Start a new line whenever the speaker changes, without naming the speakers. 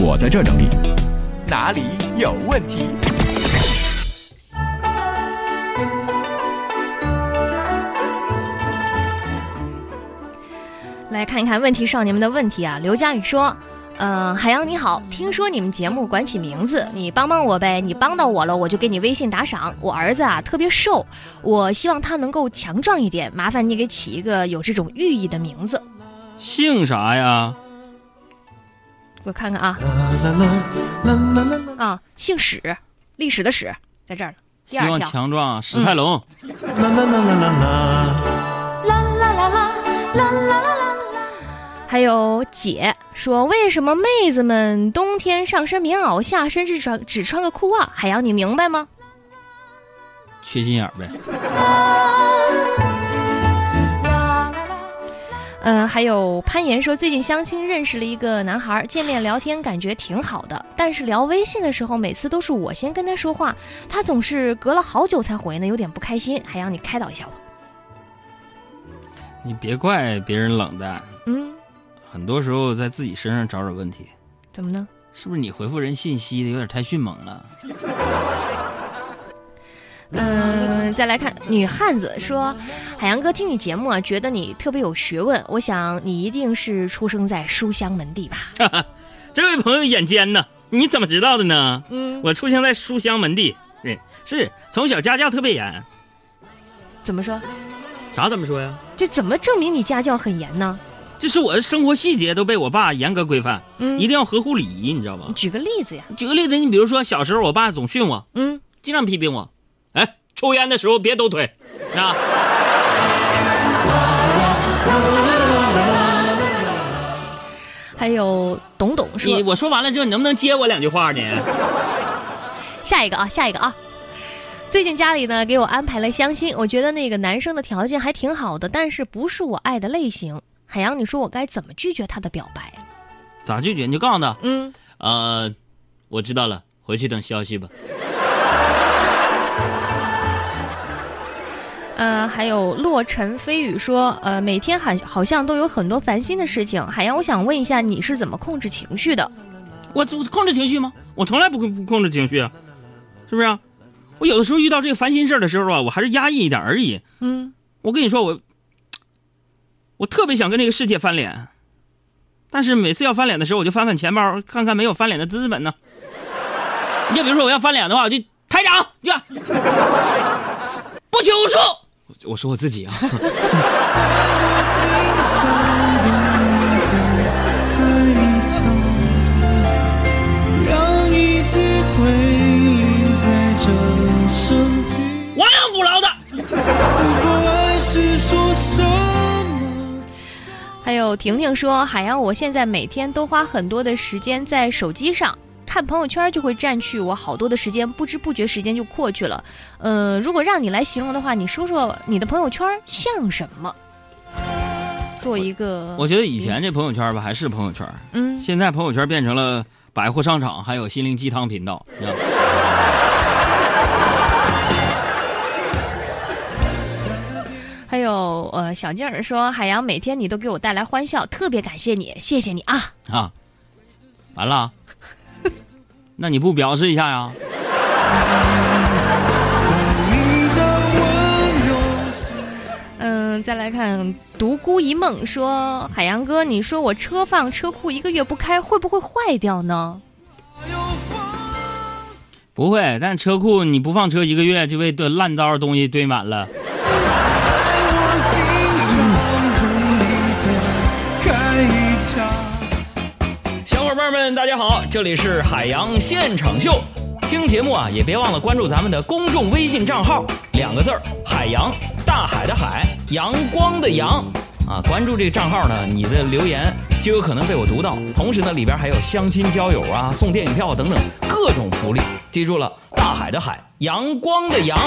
我在这整理。
哪里有问题？
来看一看问题少年们的问题啊。刘佳宇说：“嗯、海洋你好，听说你们节目管起名字，你帮帮我呗。你帮到我了，我就给你微信打赏。我儿子啊特别瘦，我希望他能够强壮一点，麻烦你给起一个有这种寓意的名字。
姓啥呀？
我看看啊啊，姓史，历史的史，在这儿呢。
希望，强壮，史泰龙。
还有姐说，为什么妹子们冬天上身棉袄，下身只穿只穿个裤袜？海洋，你明白吗？
缺心眼儿呗。
嗯，还有攀岩说，最近相亲认识了一个男孩，见面聊天感觉挺好的，但是聊微信的时候，每次都是我先跟他说话，他总是隔了好久才回呢，有点不开心。还让，你开导一下我。
你别怪别人冷淡，
嗯，
很多时候在自己身上找找问题。
怎么呢？
是不是你回复人信息的有点太迅猛了？
嗯，再来看女汉子说，海洋哥听你节目啊，觉得你特别有学问，我想你一定是出生在书香门第吧？
这位朋友眼尖呢，你怎么知道的呢？
嗯，
我出生在书香门第，对，是从小家教特别严。
怎么说？
啥怎么说呀？
这怎么证明你家教很严呢？
就是我的生活细节都被我爸严格规范，
嗯
一定要合乎礼仪，你知道吗？
举个例子呀。
举个例子，你比如说小时候，我爸总训我，
嗯，
经常批评我，哎，抽烟的时候别抖腿，啊。
还有董董
你，我说完了之后，你能不能接我两句话呢？
下一个啊，下一个啊。最近家里呢给我安排了相亲，我觉得那个男生的条件还挺好的，但是不是我爱的类型。海洋，你说我该怎么拒绝他的表白？
咋拒绝？你就告诉他，
嗯，
呃，我知道了，回去等消息吧。
呃，还有落尘飞雨说，呃，每天好好像都有很多烦心的事情。海洋，我想问一下，你是怎么控制情绪的？
我我控制情绪吗？我从来不控不控制情绪啊，是不是啊？我有的时候遇到这个烦心事儿的时候啊，我还是压抑一点而已。
嗯，
我跟你说，我我特别想跟这个世界翻脸，但是每次要翻脸的时候，我就翻翻钱包，看看没有翻脸的资本呢。你就比如说我要翻脸的话，我就台长，你看，不求数。我说我自己啊，
让一切归零，在这声句。
亡羊补牢的。
如果爱是说什么？
还有婷婷说，海洋，我现在每天都花很多的时间在手机上。看朋友圈就会占据我好多的时间，不知不觉时间就过去了。呃，如果让你来形容的话，你说说你的朋友圈像什么？做一个，
我觉得以前这朋友圈吧还是朋友圈，
嗯，
现在朋友圈变成了百货商场，还有心灵鸡汤频道，你知道吗？
还有呃，小静儿说，海洋每天你都给我带来欢笑，特别感谢你，谢谢你啊。
啊，完了啊，那你不表示一下呀？
嗯，再来看独孤一梦说，海洋哥，你说我车放车库一个月不开，会不会坏掉呢？
不会，但车库你不放车一个月，就被堆烂糟的东西堆满了。
伙伴们，大家好，这里是海洋现场秀。听节目啊，也别忘了关注咱们的公众微信账号，两个字儿“海洋”，大海的海，阳光的阳。啊，关注这个账号呢，你的留言就有可能被我读到。同时呢，里边还有相亲交友啊、送电影票等等各种福利。记住了，大海的海，阳光的阳。